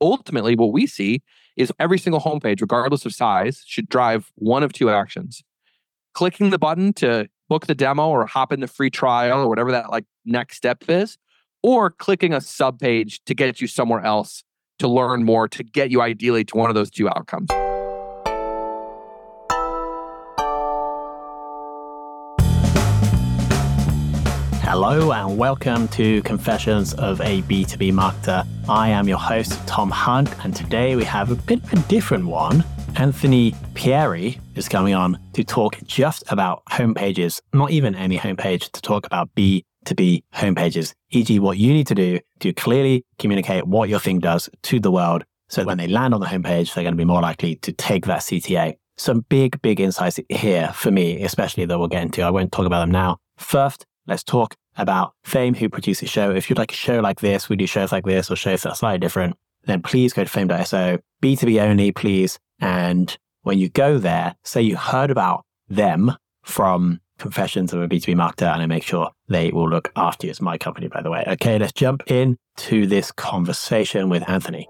ultimately, what we see is every single homepage, regardless of size, should drive one of two actions. Clicking the button to book the demo or hop in the free trial or whatever that like next step is, or clicking a sub page to get you somewhere else to learn more to get you ideally to one of those two outcomes. Hello and welcome to Confessions of a B2B Marketer. I am your host, Tom Hunt, and today we have a bit of a different one. Anthony Pierri is coming on to talk just about homepages, not even any homepage, to talk about B2B homepages, e.g., what you need to do to clearly communicate what your thing does to the world so when they land on the homepage, they're going to be more likely to take that CTA. Some big, big insights here for me, especially that we'll get into. I won't talk about them now. First, let's talk about Fame, who produces a show. If you'd like a show like this, we do shows like this or shows that are slightly different, then please go to fame.so, B2B only, please. And when you go there, say you heard about them from Confessions of a B2B Marketer, and I make sure they will look after you. It's my company, by the way. Okay, let's jump in to this conversation with Anthony.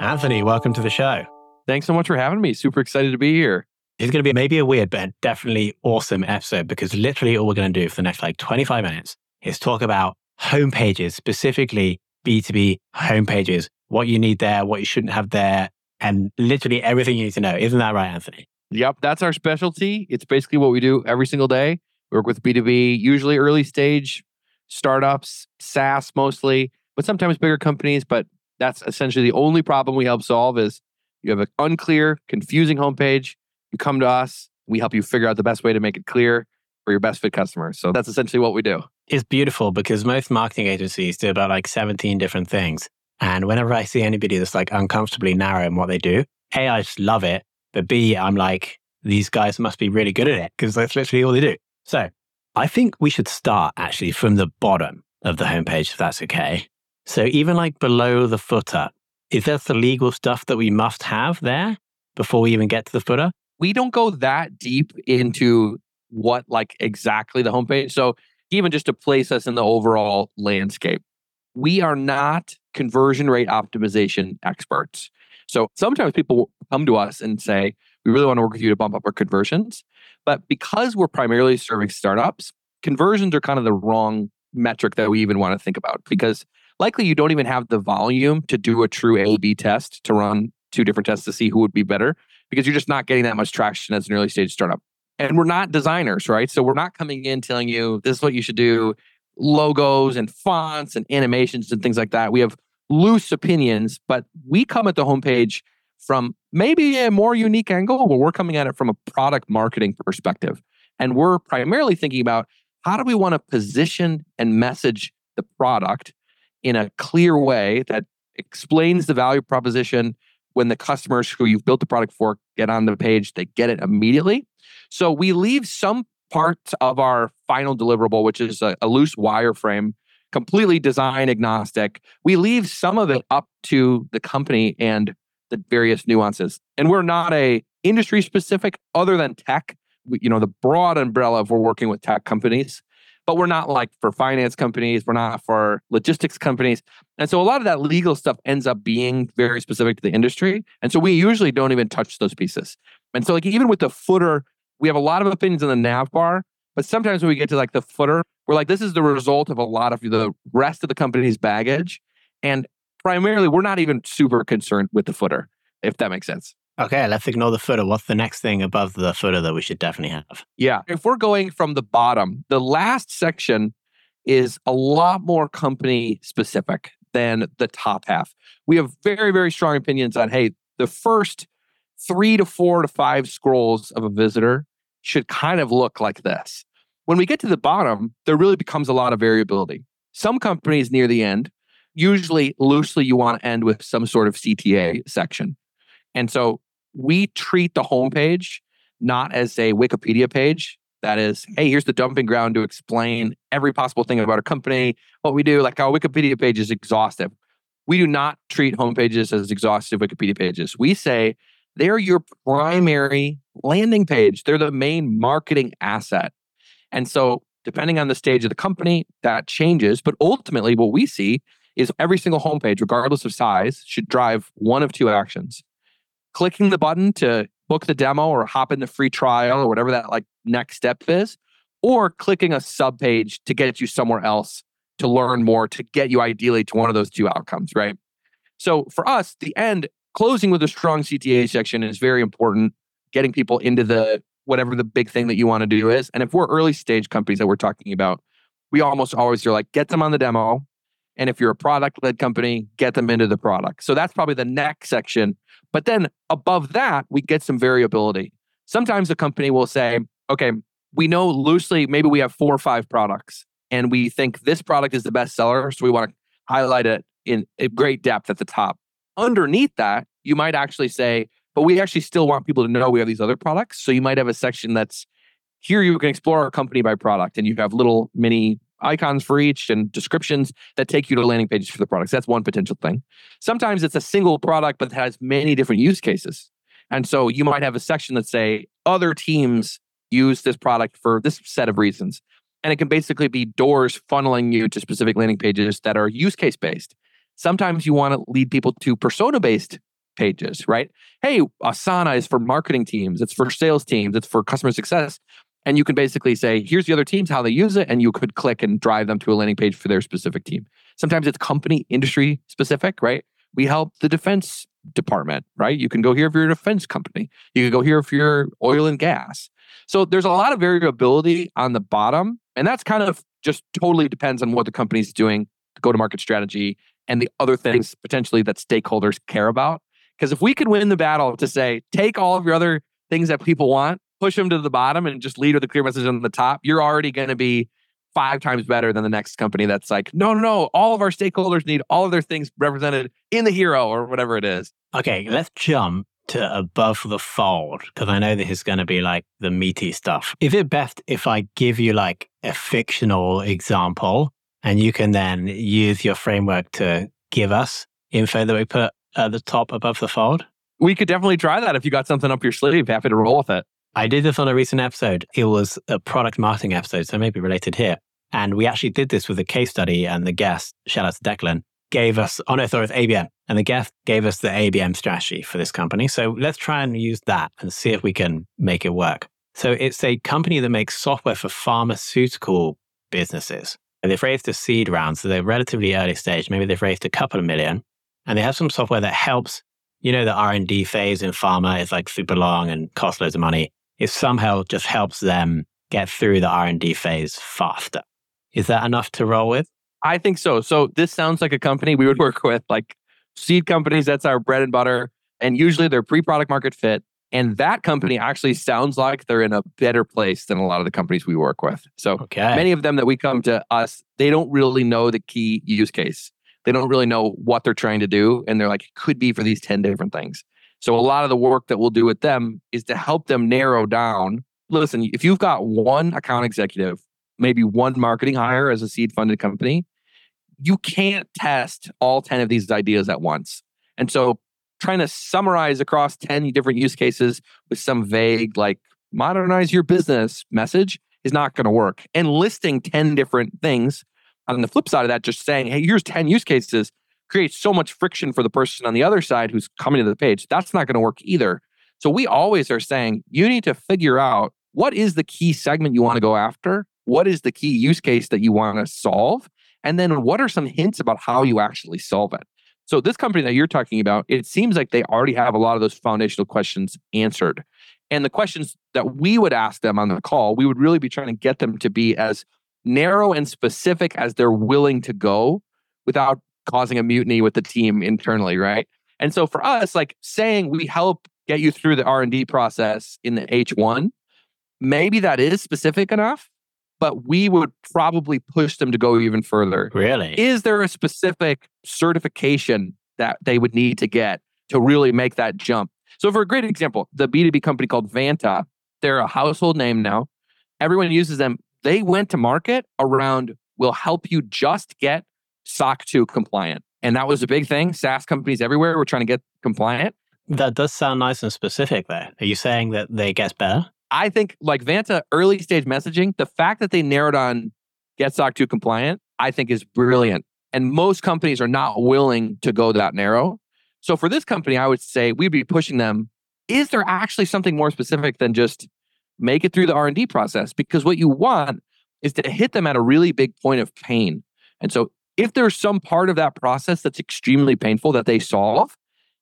Anthony, welcome to the show. Thanks so much for having me. Super excited to be here. It's going to be maybe a weird, but definitely awesome episode because literally all we're going to do for the next like 25 minutes is talk about homepages, specifically B2B homepages, what you need there, what you shouldn't have there, and literally everything you need to know. Isn't that right, Anthony? Yep, that's our specialty. It's basically what we do every single day. We work with B2B, usually early stage startups, SaaS mostly, but sometimes bigger companies. But that's essentially the only problem we help solve is you have an unclear, confusing homepage you come to us, we help you figure out the best way to make it clear for your best fit customers. So that's essentially what we do. It's beautiful because most marketing agencies do about like 17 different things. And whenever I see anybody that's like uncomfortably narrow in what they do, A, I just love it. But B, I'm like, these guys must be really good at it because that's literally all they do. So I think we should start actually from the bottom of the homepage, if that's okay. So even like below the footer, is there the legal stuff that we must have there before we even get to the footer? We don't go that deep into what like exactly the homepage. So even just to place us in the overall landscape, we are not conversion rate optimization experts. So sometimes people come to us and say, we really want to work with you to bump up our conversions. But because we're primarily serving startups, conversions are kind of the wrong metric that we even want to think about because likely you don't even have the volume to do a true A B test to run two different tests to see who would be better because you're just not getting that much traction as an early stage startup. And we're not designers, right? So we're not coming in telling you this is what you should do, logos and fonts and animations and things like that. We have loose opinions, but we come at the homepage from maybe a more unique angle where we're coming at it from a product marketing perspective. And we're primarily thinking about how do we want to position and message the product in a clear way that explains the value proposition when the customers who you've built the product for get on the page, they get it immediately. So we leave some parts of our final deliverable, which is a, a loose wireframe, completely design agnostic. We leave some of it up to the company and the various nuances. And we're not a industry specific other than tech. You know, the broad umbrella of we're working with tech companies but we're not like for finance companies, we're not for logistics companies. And so a lot of that legal stuff ends up being very specific to the industry. And so we usually don't even touch those pieces. And so like even with the footer, we have a lot of opinions on the nav bar, but sometimes when we get to like the footer, we're like, this is the result of a lot of the rest of the company's baggage. And primarily, we're not even super concerned with the footer, if that makes sense. Okay, let's ignore the footer. What's the next thing above the footer that we should definitely have? Yeah. If we're going from the bottom, the last section is a lot more company specific than the top half. We have very, very strong opinions on hey, the first three to four to five scrolls of a visitor should kind of look like this. When we get to the bottom, there really becomes a lot of variability. Some companies near the end, usually loosely, you want to end with some sort of CTA section. And so we treat the homepage not as a Wikipedia page that is, hey, here's the dumping ground to explain every possible thing about our company, what we do. Like our Wikipedia page is exhaustive. We do not treat homepages as exhaustive Wikipedia pages. We say they're your primary landing page, they're the main marketing asset. And so, depending on the stage of the company, that changes. But ultimately, what we see is every single homepage, regardless of size, should drive one of two actions. Clicking the button to book the demo or hop in the free trial or whatever that like next step is, or clicking a sub page to get you somewhere else to learn more to get you ideally to one of those two outcomes, right? So for us, the end closing with a strong CTA section is very important. Getting people into the whatever the big thing that you want to do is. And if we're early stage companies that we're talking about, we almost always are like, get them on the demo. And if you're a product led company, get them into the product. So that's probably the next section. But then above that, we get some variability. Sometimes a company will say, okay, we know loosely, maybe we have four or five products and we think this product is the best seller. So we want to highlight it in great depth at the top. Underneath that, you might actually say, but we actually still want people to know we have these other products. So you might have a section that's here you can explore our company by product and you have little mini icons for each and descriptions that take you to landing pages for the products. That's one potential thing. Sometimes it's a single product, but has many different use cases. And so you might have a section that say other teams use this product for this set of reasons. And it can basically be doors funneling you to specific landing pages that are use case based. Sometimes you want to lead people to persona based pages, right? Hey, Asana is for marketing teams, it's for sales teams, it's for customer success. And you can basically say, here's the other teams, how they use it. And you could click and drive them to a landing page for their specific team. Sometimes it's company industry specific, right? We help the defense department, right? You can go here if you're a defense company. You can go here if you're oil and gas. So there's a lot of variability on the bottom. And that's kind of just totally depends on what the company's doing, the go to market strategy, and the other things potentially that stakeholders care about. Because if we could win the battle to say, take all of your other things that people want, push them to the bottom, and just lead with a clear message on the top, you're already going to be five times better than the next company that's like, no, no, no, all of our stakeholders need all of their things represented in the hero or whatever it is. Okay, let's jump to above the fold because I know this is going to be like the meaty stuff. Is it best if I give you like a fictional example and you can then use your framework to give us info that we put at the top above the fold? We could definitely try that if you got something up your sleeve. Happy to roll with it. I did this on a recent episode. It was a product marketing episode, so maybe related here. And we actually did this with a case study, and the guest, shout out to Declan, gave us, no, sorry, it's ABM. And the guest gave us the ABM strategy for this company. So let's try and use that and see if we can make it work. So it's a company that makes software for pharmaceutical businesses. And they've raised a seed round, so they're relatively early stage. Maybe they've raised a couple of million, and they have some software that helps. You know, the R and D phase in pharma is like super long and costs loads of money. It somehow just helps them get through the R and D phase faster. Is that enough to roll with? I think so. So this sounds like a company we would work with, like seed companies. That's our bread and butter, and usually they're pre-product market fit. And that company actually sounds like they're in a better place than a lot of the companies we work with. So okay. many of them that we come to us, they don't really know the key use case. They don't really know what they're trying to do. And they're like, it could be for these 10 different things. So a lot of the work that we'll do with them is to help them narrow down. Listen, if you've got one account executive, maybe one marketing hire as a seed funded company, you can't test all 10 of these ideas at once. And so trying to summarize across 10 different use cases with some vague, like, modernize your business message is not going to work. And listing 10 different things on the flip side of that, just saying, hey, here's 10 use cases creates so much friction for the person on the other side who's coming to the page. That's not going to work either. So we always are saying you need to figure out what is the key segment you want to go after? What is the key use case that you want to solve? And then what are some hints about how you actually solve it? So this company that you're talking about, it seems like they already have a lot of those foundational questions answered. And the questions that we would ask them on the call, we would really be trying to get them to be as narrow and specific as they're willing to go without causing a mutiny with the team internally, right? And so for us, like saying we help get you through the R&D process in the H1, maybe that is specific enough, but we would probably push them to go even further. Really? Is there a specific certification that they would need to get to really make that jump? So, for a great example, the B2B company called Vanta, they're a household name now. Everyone uses them. They went to market around will help you just get SOC 2 compliant. And that was a big thing. SaaS companies everywhere were trying to get compliant. That does sound nice and specific there. Are you saying that they get better? I think like Vanta early stage messaging, the fact that they narrowed on get SOC 2 compliant, I think is brilliant. And most companies are not willing to go that narrow. So for this company, I would say we'd be pushing them. Is there actually something more specific than just make it through the R&D process? Because what you want is to hit them at a really big point of pain. And so if there's some part of that process that's extremely painful that they solve,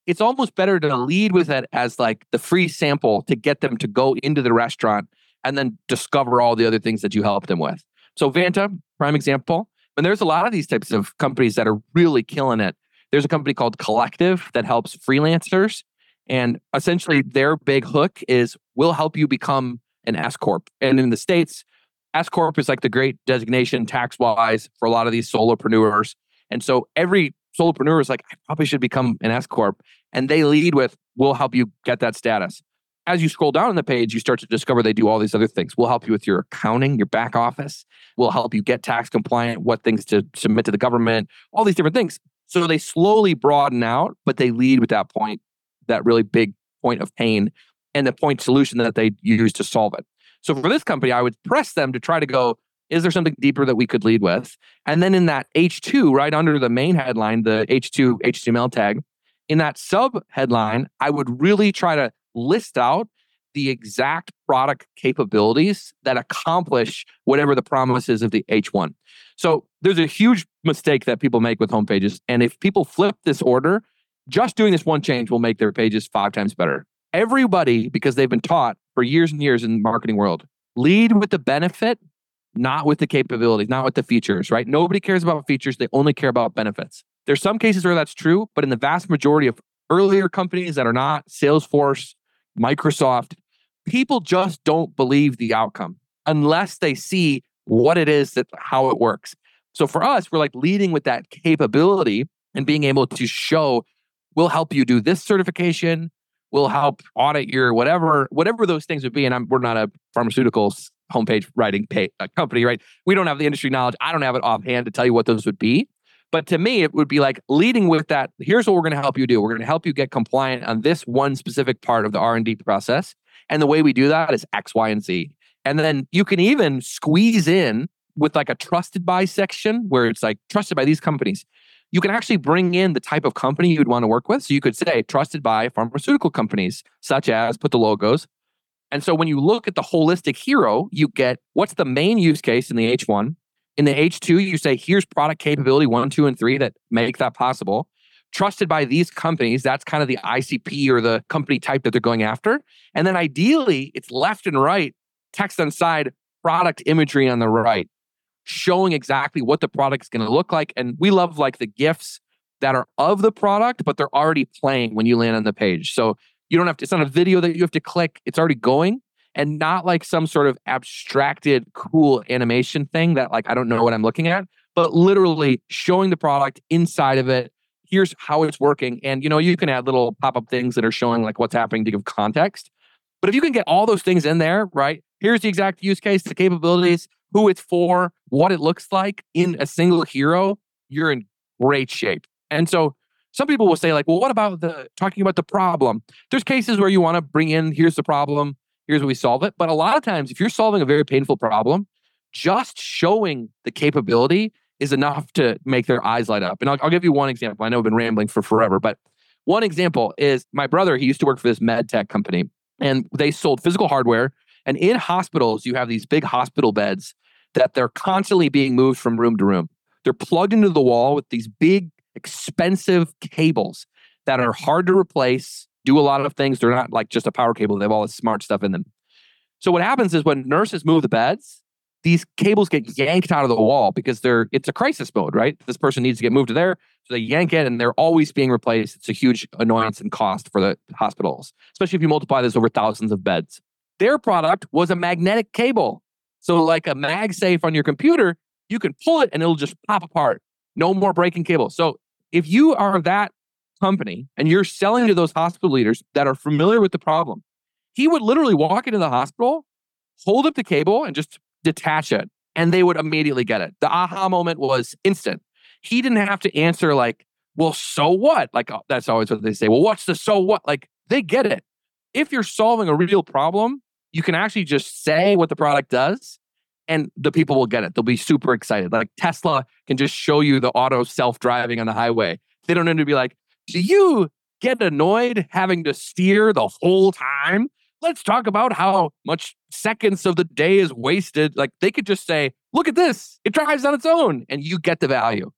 it's almost better to lead with it as like the free sample to get them to go into the restaurant and then discover all the other things that you help them with. So Vanta, prime example. And there's a lot of these types of companies that are really killing it. There's a company called Collective that helps freelancers. And essentially their big hook is we'll help you become an S Corp. And in the States, S Corp is like the great designation tax wise for a lot of these solopreneurs. And so every solopreneur is like, I probably should become an S Corp. And they lead with, we'll help you get that status. As you scroll down on the page, you start to discover they do all these other things. We'll help you with your accounting, your back office. We'll help you get tax compliant, what things to submit to the government, all these different things. So they slowly broaden out, but they lead with that point, that really big point of pain and the point solution that they use to solve it. So for this company, I would press them to try to go, is there something deeper that we could lead with? And then in that H2, right under the main headline, the H2 HTML tag, in that sub headline, I would really try to list out the exact product capabilities that accomplish whatever the promise is of the H1. So there's a huge mistake that people make with homepages. And if people flip this order, just doing this one change will make their pages five times better. Everybody, because they've been taught for years and years in the marketing world, lead with the benefit, not with the capabilities, not with the features, right? Nobody cares about features. They only care about benefits. There's some cases where that's true, but in the vast majority of earlier companies that are not Salesforce, Microsoft, people just don't believe the outcome unless they see what it is that how it works. So for us, we're like leading with that capability and being able to show we'll help you do this certification, we'll help audit your whatever whatever those things would be. And I'm, we're not a pharmaceuticals homepage writing pay, uh, company, right? We don't have the industry knowledge. I don't have it offhand to tell you what those would be. But to me, it would be like leading with that. Here's what we're going to help you do. We're going to help you get compliant on this one specific part of the R and D process. And the way we do that is X, Y, and Z. And then you can even squeeze in with like a trusted by section where it's like trusted by these companies. You can actually bring in the type of company you'd want to work with. So you could say trusted by pharmaceutical companies, such as put the logos. And so when you look at the holistic hero, you get what's the main use case in the H1. In the H2, you say, here's product capability one, two, and three that make that possible trusted by these companies. That's kind of the ICP or the company type that they're going after. And then ideally, it's left and right, text on side, product imagery on the right, showing exactly what the product is going to look like. And we love like the gifts that are of the product, but they're already playing when you land on the page. So you don't have to, it's not a video that you have to click, it's already going. And not like some sort of abstracted, cool animation thing that, like, I don't know what I'm looking at, but literally showing the product inside of it, here's how it's working. And you know, you can add little pop-up things that are showing like what's happening to give context. But if you can get all those things in there, right? Here's the exact use case, the capabilities, who it's for, what it looks like in a single hero, you're in great shape. And so some people will say, like, well, what about the talking about the problem? There's cases where you want to bring in, here's the problem, here's how we solve it. But a lot of times, if you're solving a very painful problem, just showing the capability is enough to make their eyes light up. And I'll, I'll give you one example. I know I've been rambling for forever, but one example is my brother, he used to work for this med tech company and they sold physical hardware. And in hospitals, you have these big hospital beds that they're constantly being moved from room to room. They're plugged into the wall with these big, expensive cables that are hard to replace, do a lot of things. They're not like just a power cable, they have all this smart stuff in them. So, what happens is when nurses move the beds, these cables get yanked out of the wall because they're it's a crisis mode, right? This person needs to get moved to there. They yank it and they're always being replaced. It's a huge annoyance and cost for the hospitals, especially if you multiply this over thousands of beds. Their product was a magnetic cable. So, like a MagSafe on your computer, you can pull it and it'll just pop apart. No more breaking cable. So, if you are that company and you're selling to those hospital leaders that are familiar with the problem, he would literally walk into the hospital, hold up the cable, and just detach it and they would immediately get it. The aha moment was instant. He didn't have to answer like, well, so what? Like, oh, that's always what they say. Well, what's the so what? Like, they get it. If you're solving a real problem, you can actually just say what the product does and the people will get it. They'll be super excited. Like Tesla can just show you the auto self driving on the highway. They don't need to be like, do you get annoyed having to steer the whole time? Let's talk about how much seconds of the day is wasted. Like they could just say, look at this, it drives on its own, and you get the value.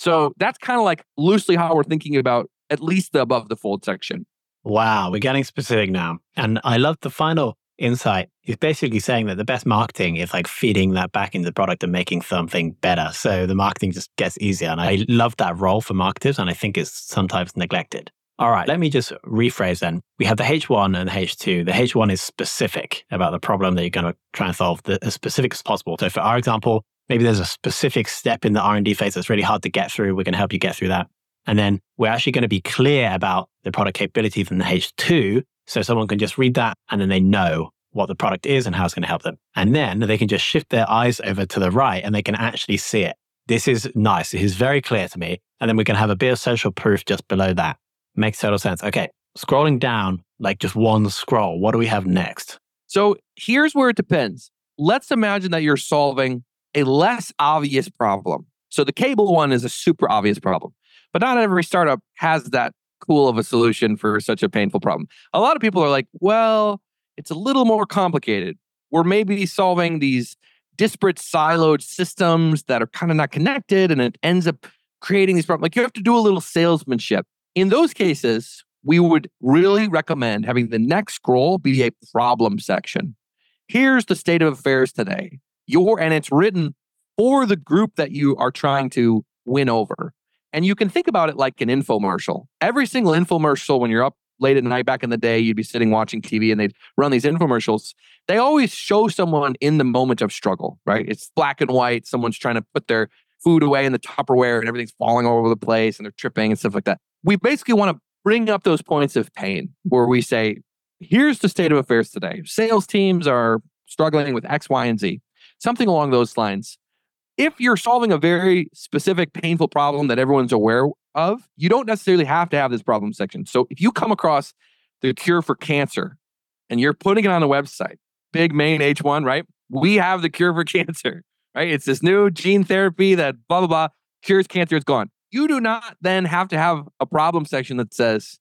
So that's kind of like loosely how we're thinking about at least the above the fold section. Wow, we're getting specific now. And I love the final insight. He's basically saying that the best marketing is like feeding that back into the product and making something better. So the marketing just gets easier. And I love that role for marketers. And I think it's sometimes neglected. All right, let me just rephrase then. We have the H1 and the H2. The H1 is specific about the problem that you're going to try and solve, the, as specific as possible. So for our example, maybe there's a specific step in the R&D phase that's really hard to get through. We're going to help you get through that. And then we're actually going to be clear about the product capabilities in the H2 so someone can just read that and then they know what the product is and how it's going to help them. And then they can just shift their eyes over to the right and they can actually see it. This is nice. It is very clear to me. And then we can have a bit of social proof just below that. Makes total sense. Okay. Scrolling down, like just one scroll, what do we have next? So here's where it depends. Let's imagine that you're solving a less obvious problem. So the cable one is a super obvious problem, but not every startup has that cool of a solution for such a painful problem. A lot of people are like, well, it's a little more complicated. We're maybe solving these disparate siloed systems that are kind of not connected and it ends up creating these problems. Like you have to do a little salesmanship. In those cases, we would really recommend having the next scroll be a problem section. Here's the state of affairs today. Your and it's written for the group that you are trying to win over. And you can think about it like an infomercial. Every single infomercial when you're up late at night back in the day, you'd be sitting watching TV and they'd run these infomercials. They always show someone in the moment of struggle, right? It's black and white. Someone's trying to put their food away in the Tupperware and everything's falling all over the place and they're tripping and stuff like that we basically want to bring up those points of pain where we say, here's the state of affairs today. Sales teams are struggling with X, Y, and Z, something along those lines. If you're solving a very specific, painful problem that everyone's aware of, you don't necessarily have to have this problem section. So if you come across the cure for cancer and you're putting it on the website, big main H1, right? We have the cure for cancer, right? It's this new gene therapy that blah, blah, blah, cures cancer, it's gone you do not then have to have a problem section that says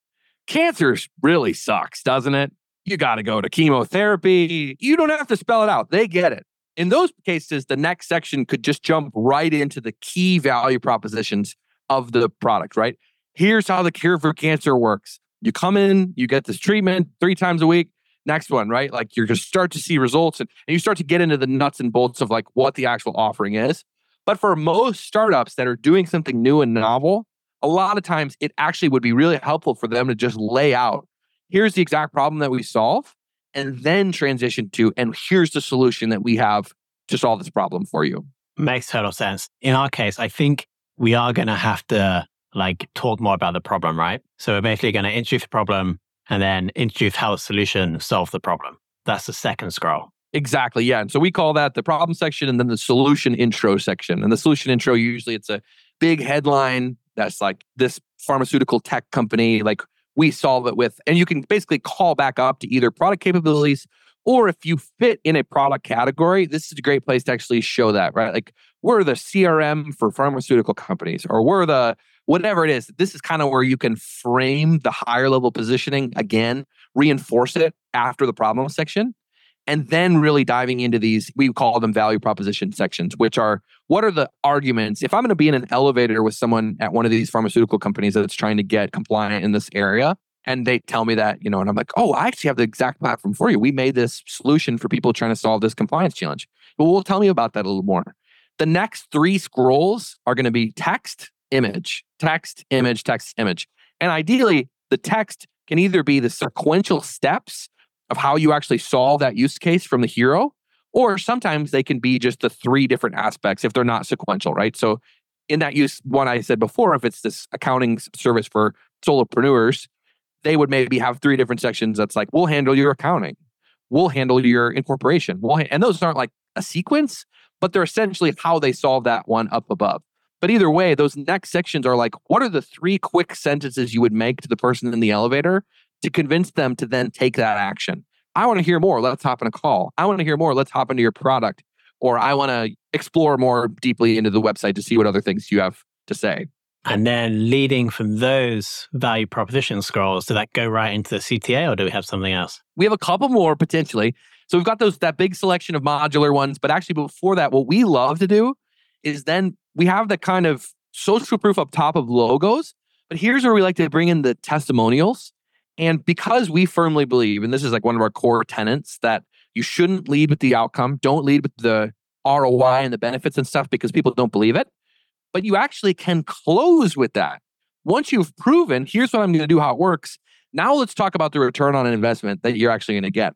cancer really sucks, doesn't it? You got to go to chemotherapy. You don't have to spell it out. They get it. In those cases, the next section could just jump right into the key value propositions of the product, right? Here's how the cure for cancer works. You come in, you get this treatment three times a week. Next one, right? Like you're just start to see results and, and you start to get into the nuts and bolts of like what the actual offering is. But for most startups that are doing something new and novel, a lot of times it actually would be really helpful for them to just lay out here's the exact problem that we solve, and then transition to, and here's the solution that we have to solve this problem for you. Makes total sense. In our case, I think we are going to have to like talk more about the problem, right? So we're basically going to introduce the problem and then introduce how the solution solves the problem. That's the second scroll. Exactly. Yeah. And so we call that the problem section and then the solution intro section. And the solution intro, usually it's a big headline that's like this pharmaceutical tech company, like we solve it with, and you can basically call back up to either product capabilities or if you fit in a product category, this is a great place to actually show that, right? Like we're the CRM for pharmaceutical companies or we're the whatever it is. This is kind of where you can frame the higher level positioning again, reinforce it after the problem section and then really diving into these we call them value proposition sections which are what are the arguments? If i'm going to be in an elevator with someone at one of these pharmaceutical companies that's trying to get compliant in this area and they tell me that you know and i'm like oh i actually have the exact platform for you. We made this solution for people trying to solve this compliance challenge. Well we'll tell me about that a little more. The next three scrolls are going to be text image text image text image. And ideally the text can either be the sequential steps of how you actually solve that use case from the hero. Or sometimes they can be just the three different aspects if they're not sequential, right? So in that use one I said before, if it's this accounting service for solopreneurs, they would maybe have three different sections that's like, we'll handle your accounting, we'll handle your incorporation. We'll ha-. and those aren't like a sequence, but they're essentially how they solve that one up above. But either way, those next sections are like, what are the three quick sentences you would make to the person in the elevator to convince them to then take that action. I want to hear more. Let's hop in a call. I want to hear more. Let's hop into your product. or I want to explore more deeply into the website to see what other things you have to say. And then leading from those value proposition scrolls, does that go right into the CTA or do we have something else? We have a couple more potentially. So we've got those that big selection of modular ones, but actually before that, what we love to do is then we have the kind of social proof up top of logos. But here's where we like to bring in the testimonials. And because we firmly believe, and this is like one of our core tenets, that you shouldn't lead with the outcome, don't lead with the ROI and the benefits and stuff because people don't believe it but you actually can close with that. Once you've proven, here's what I'm going to do, how it works. Now let's talk about the return on investment that you're actually going to get.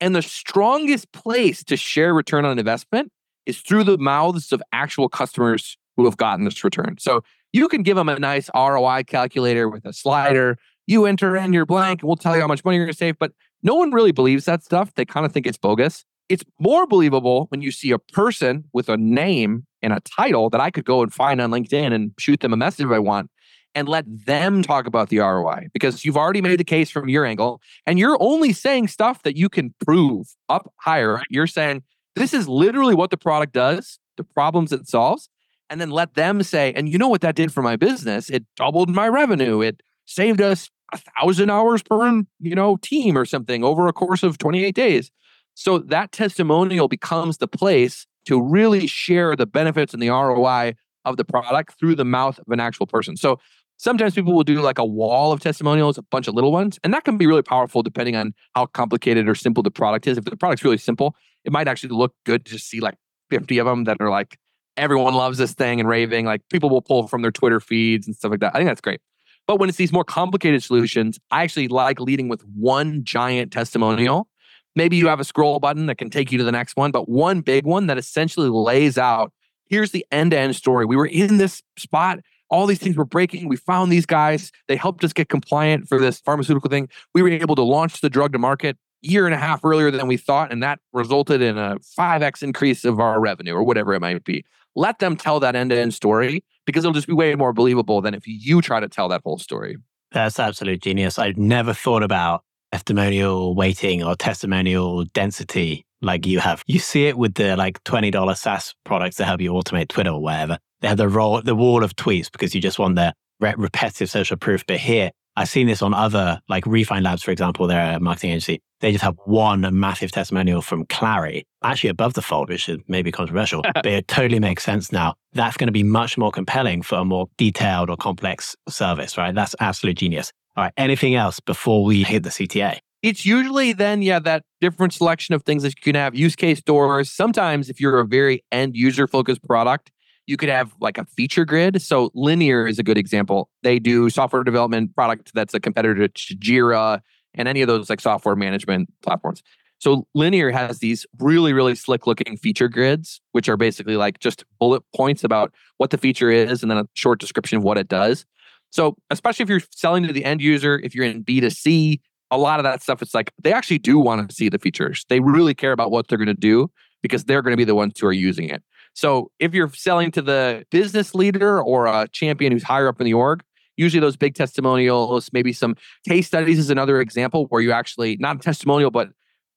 And the strongest place to share return on investment is through the mouths of actual customers who have gotten this return. So you can give them a nice ROI calculator with a slider. You enter in your blank, and we'll tell you how much money you're going to save. But no one really believes that stuff. They kind of think it's bogus. It's more believable when you see a person with a name and a title that I could go and find on LinkedIn and shoot them a message if I want and let them talk about the ROI because you've already made the case from your angle and you're only saying stuff that you can prove up higher. You're saying this is literally what the product does, the problems it solves, and then let them say, and you know what that did for my business? It doubled my revenue. It saved us a thousand hours per you know team or something over a course of 28 days. So that testimonial becomes the place to really share the benefits and the ROI of the product through the mouth of an actual person. So sometimes people will do like a wall of testimonials, a bunch of little ones, and that can be really powerful depending on how complicated or simple the product is. If the product's really simple, it might actually look good to just see like 50 of them that are like, everyone loves this thing and raving. Like people will pull from their Twitter feeds and stuff like that. I think that's great. But when it's these more complicated solutions, I actually like leading with one giant testimonial Maybe you have a scroll button that can take you to the next one, but one big one that essentially lays out here's the end to end story. We were in this spot. All these things were breaking. We found these guys. They helped us get compliant for this pharmaceutical thing. We were able to launch the drug to market year and a half earlier than we thought. And that resulted in a 5x increase of our revenue or whatever it might be. Let them tell that end to end story because it'll just be way more believable than if you try to tell that whole story. That's absolute genius. I'd never thought about testimonial weighting or testimonial density like you have. You see it with the like $20 SaaS products that help you automate Twitter or whatever. They have the role, the wall of tweets because you just want the re- repetitive social proof. But here, I've seen this on other, like Refine Labs, for example, they're a marketing agency. They just have one massive testimonial from Clari, actually above the fold, which is maybe controversial, but it totally makes sense now. That's going to be much more compelling for a more detailed or complex service, right? That's absolute genius. All right. Anything else before we hit the CTA? It's usually then, yeah, that different selection of things that you can have. Use case stores. Sometimes, if you're a very end user focused product, you could have like a feature grid. So Linear is a good example. They do software development product that's a competitor to Jira and any of those like software management platforms. So Linear has these really, really slick looking feature grids, which are basically like just bullet points about what the feature is and then a short description of what it does. So, especially if you're selling to the end user, if you're in B2C, a lot of that stuff, it's like they actually do want to see the features. They really care about what they're going to do because they're going to be the ones who are using it. So, if you're selling to the business leader or a champion who's higher up in the org, usually those big testimonials, maybe some case studies is another example where you actually, not a testimonial, but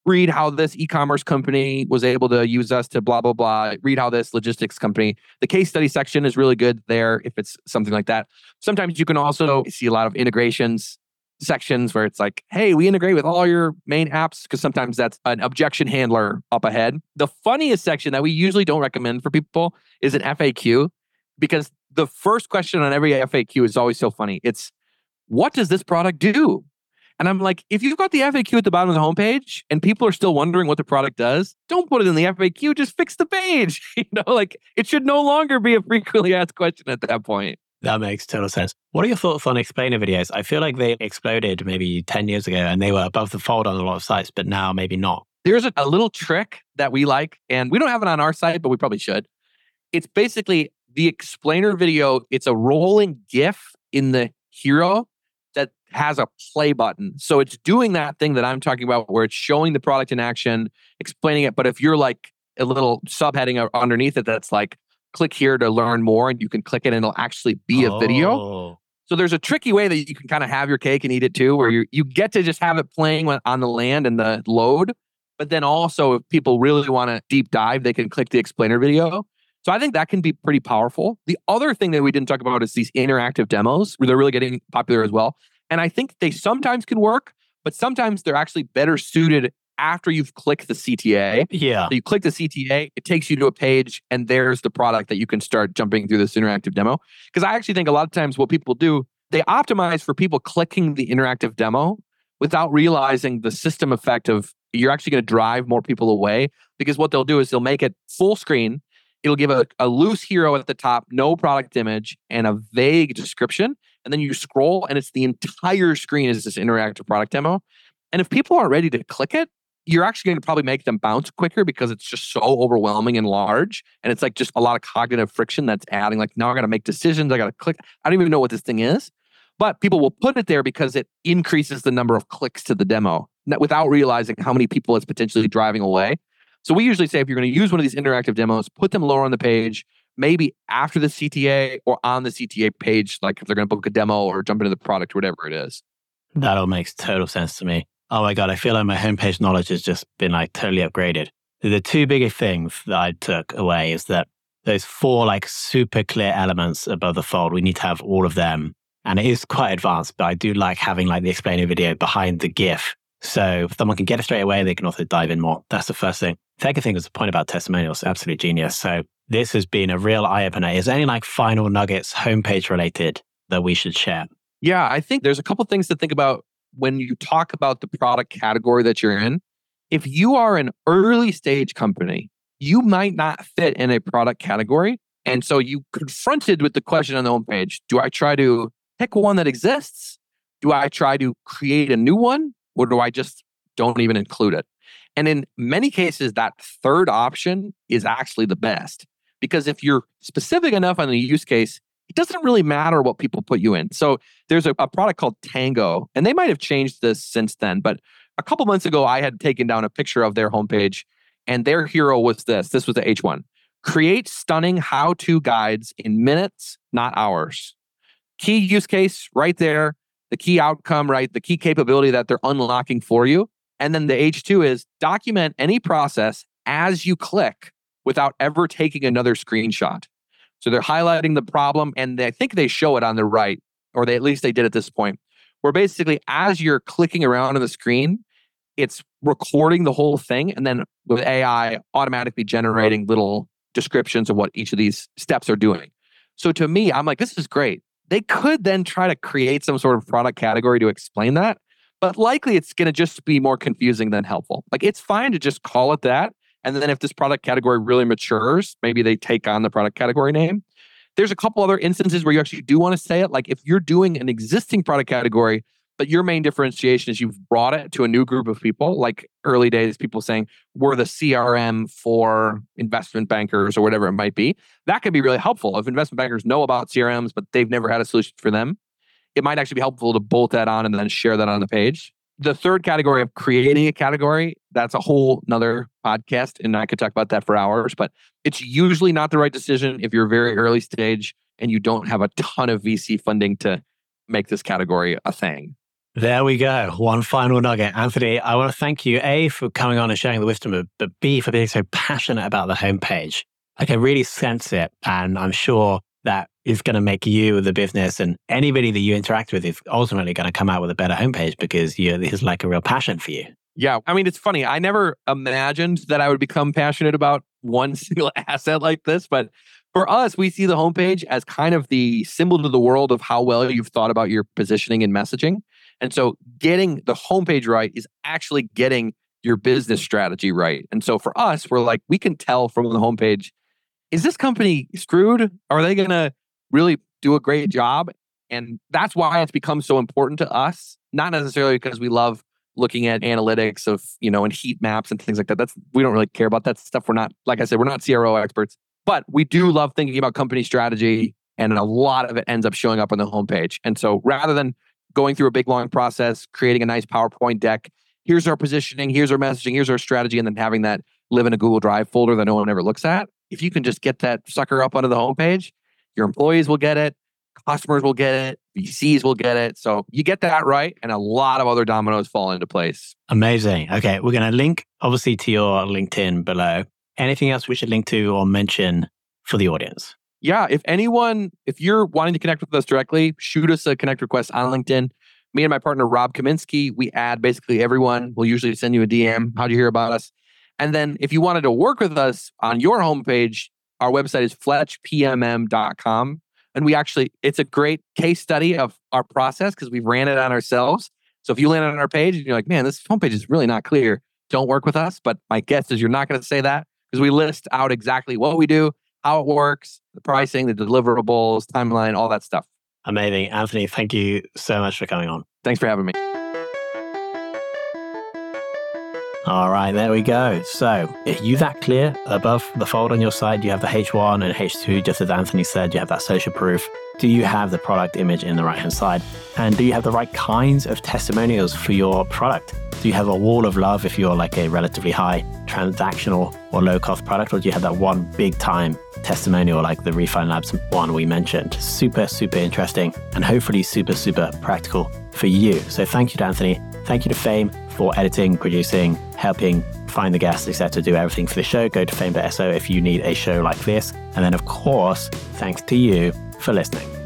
read how this e-commerce company was able to use us to blah blah blah read how this logistics company the case study section is really good there if it's something like that. Sometimes you can also see a lot of integrations sections where it's like hey we integrate with all your main apps because sometimes that's an objection handler up ahead the funniest section that we usually don't recommend for people is an faq because the first question on every faq is always so funny it's what does this product do and I'm like, if you've got the FAQ at the bottom of the homepage and people are still wondering what the product does, don't put it in the FAQ. Just fix the page. You know, like it should no longer be a frequently asked question at that point. That makes total sense. What are your thoughts on explainer videos? I feel like they exploded maybe 10 years ago and they were above the fold on a lot of sites, but now maybe not. There's a, a little trick that we like, and we don't have it on our site, but we probably should. It's basically the explainer video, it's a rolling GIF in the hero that has a play button. So it's doing that thing that I'm talking about where it's showing the product in action, explaining it. But if you're like a little subheading underneath it that's like, click here to learn more, and you can click it and it'll actually be a oh. video. So there's a tricky way that you can kind of have your cake and eat it too, where you you get to just have it playing on the land and the load, But then also, if people really want to deep dive, they can click the explainer video. So I think that can be pretty powerful. The other thing that we didn't talk about is these interactive demos, where they're really getting popular as well. And I think they sometimes can work, but sometimes they're actually better suited after you've clicked the CTA. Uh, yeah. So you click the CTA, it takes you to a page, and there's the product that you can start jumping through this interactive demo. Because I actually think a lot of times what people do, they optimize for people clicking the interactive demo without realizing the system effect of you're actually going to drive more people away. Because what they'll do is they'll make it full screen. It'll give a, a loose hero at the top, no product image, and a vague description. And then you scroll, and it's the entire screen is this interactive product demo. And if people aren't ready to click it, you're actually going to probably make them bounce quicker because it's just so overwhelming and large. And it's like just a lot of cognitive friction that's adding, like, now I got to make decisions. I got to click. I don't even know what this thing is. But people will put it there because it increases the number of clicks to the demo without realizing how many people it's potentially driving away. So we usually say if you're going to use one of these interactive demos, put them lower on the page, maybe after the CTA or on the CTA page, like if they're going to book a demo or jump into the product or whatever it is. That all makes total sense to me. Oh my God, I feel like my homepage knowledge has just been like totally upgraded. The two biggest things that I took away is that those four like super clear elements above the fold, we need to have all of them. And it is quite advanced, but I do like having like the explainer video behind the GIF. So if someone can get it straight away, they can also dive in more. That's the first thing. Second thing was the point about testimonials. Absolute genius. So this has been a real eye opener. Is there any like final nuggets homepage related that we should share? Yeah, I think there's a couple things to think about when you talk about the product category that you're in, if you are an early stage company, you might not fit in a product category. And so you confronted with the question on the homepage do I try to pick one that exists? Do I try to create a new one? Or do I just don't even include it? And in many cases, that third option is actually the best. Because if you're specific enough on the use case, it doesn't really matter what people put you in. So there's a, a, product called Tango, and they might have changed this since then. But a couple months ago, I had taken down a picture of their homepage, and their hero was this. This was the H1. Create stunning how to guides in minutes, not hours. Key use case right there, the key outcome, right? The key capability that they're unlocking for you. And then the H2 is document any process as you click without ever taking another screenshot. So they're highlighting the problem, and they, I think they show it on the right, or they at least they did at this point, where basically as you're clicking around on the screen, it's recording the whole thing, and then with AI automatically generating little descriptions of what each of these steps are doing. So to me, I'm like, this is great. They could then try to create some sort of product category to explain that, but likely it's going to just be more confusing than helpful. Like it's fine to just call it that and then if this product category really matures, maybe they take on the product category name. There's a couple other instances where you actually do want to say it. Like if you're doing an existing product category, but your main differentiation is you've brought it to a new group of people, like early days, people saying we're the CRM for investment bankers or whatever it might be. That could be really helpful. If investment bankers know about CRMs, but they've never had a solution for them, it might actually be helpful to bolt that on and then share that on the page the third category of creating a category, that's a whole nother podcast. And I could talk about that for hours, but it's usually not the right decision if you're very early stage and you don't have a ton of VC funding to make this category a thing. There we go. One final nugget. Anthony, I want to thank you, A, for coming on and sharing the wisdom, but B, for being so passionate about the homepage. I can really sense it. And I'm sure that is going to make you the business and anybody that you interact with is ultimately going to come out with a better homepage because you is like a real passion for you. Yeah. I mean, it's funny. I never imagined that I would become passionate about one single asset like this, but for us, we see the homepage as kind of the symbol to the world of how well you've thought about your positioning and messaging. And so getting the homepage right is actually getting your business strategy right. And so for us, we're like, we can tell from the homepage is this company screwed? Are they going to really do a great job? And that's why it's become so important to us, not necessarily because we love looking at analytics of, you know, and heat maps and things like that. That's we don't really care about that stuff. We're not, like I said, we're not CRO experts, but we do love thinking about company strategy. And a lot of it ends up showing up on the homepage. And so rather than going through a big long process, creating a nice PowerPoint deck, here's our positioning, here's our messaging, here's our strategy, and then having that live in a Google Drive folder that no one ever looks at if you can just get that sucker up onto the homepage, your employees will get it, customers will get it, VCs will get it. So you get that right, and a lot of other dominoes fall into place. Amazing. Okay, we're going to link obviously to your LinkedIn below. Anything else we should link to or mention for the audience? Yeah, if anyone, if you're wanting to connect with us directly, shoot us a connect request on LinkedIn. Me and my partner Rob Kaminski, we add basically everyone. We'll usually send you a DM. How do you hear about us? And then if you wanted to work with us on your homepage, our website is fletchpmm.com. And we actually, it's a great case study of our process because we ran it on ourselves. So if you land on our page and you're like, man, this homepage is really not clear, don't work with us. But my guess is you're not going to say that because we list out exactly what we do, how it works, the pricing, the deliverables, timeline, all that stuff. Amazing. Anthony, thank you so much for coming on. Thanks for having me. All right, there we go. So, are you that clear? Above the fold on your side, you have the H1 and H2, just as Anthony said, you have that social proof. Do you have the product image in the right hand side? And do you have the right kinds of testimonials for your product? Do you have a wall of love if you're like a relatively high transactional or low cost product? Or do you have that one big time testimonial like the Refine Labs one we mentioned? Super, super interesting and hopefully super, super practical for you. So, thank you to Anthony. Thank you to Fame for editing, producing, helping find the guests, etc. Do everything for the show. Go to fame.so if you need a show like this. And then, of course, thanks to you for listening.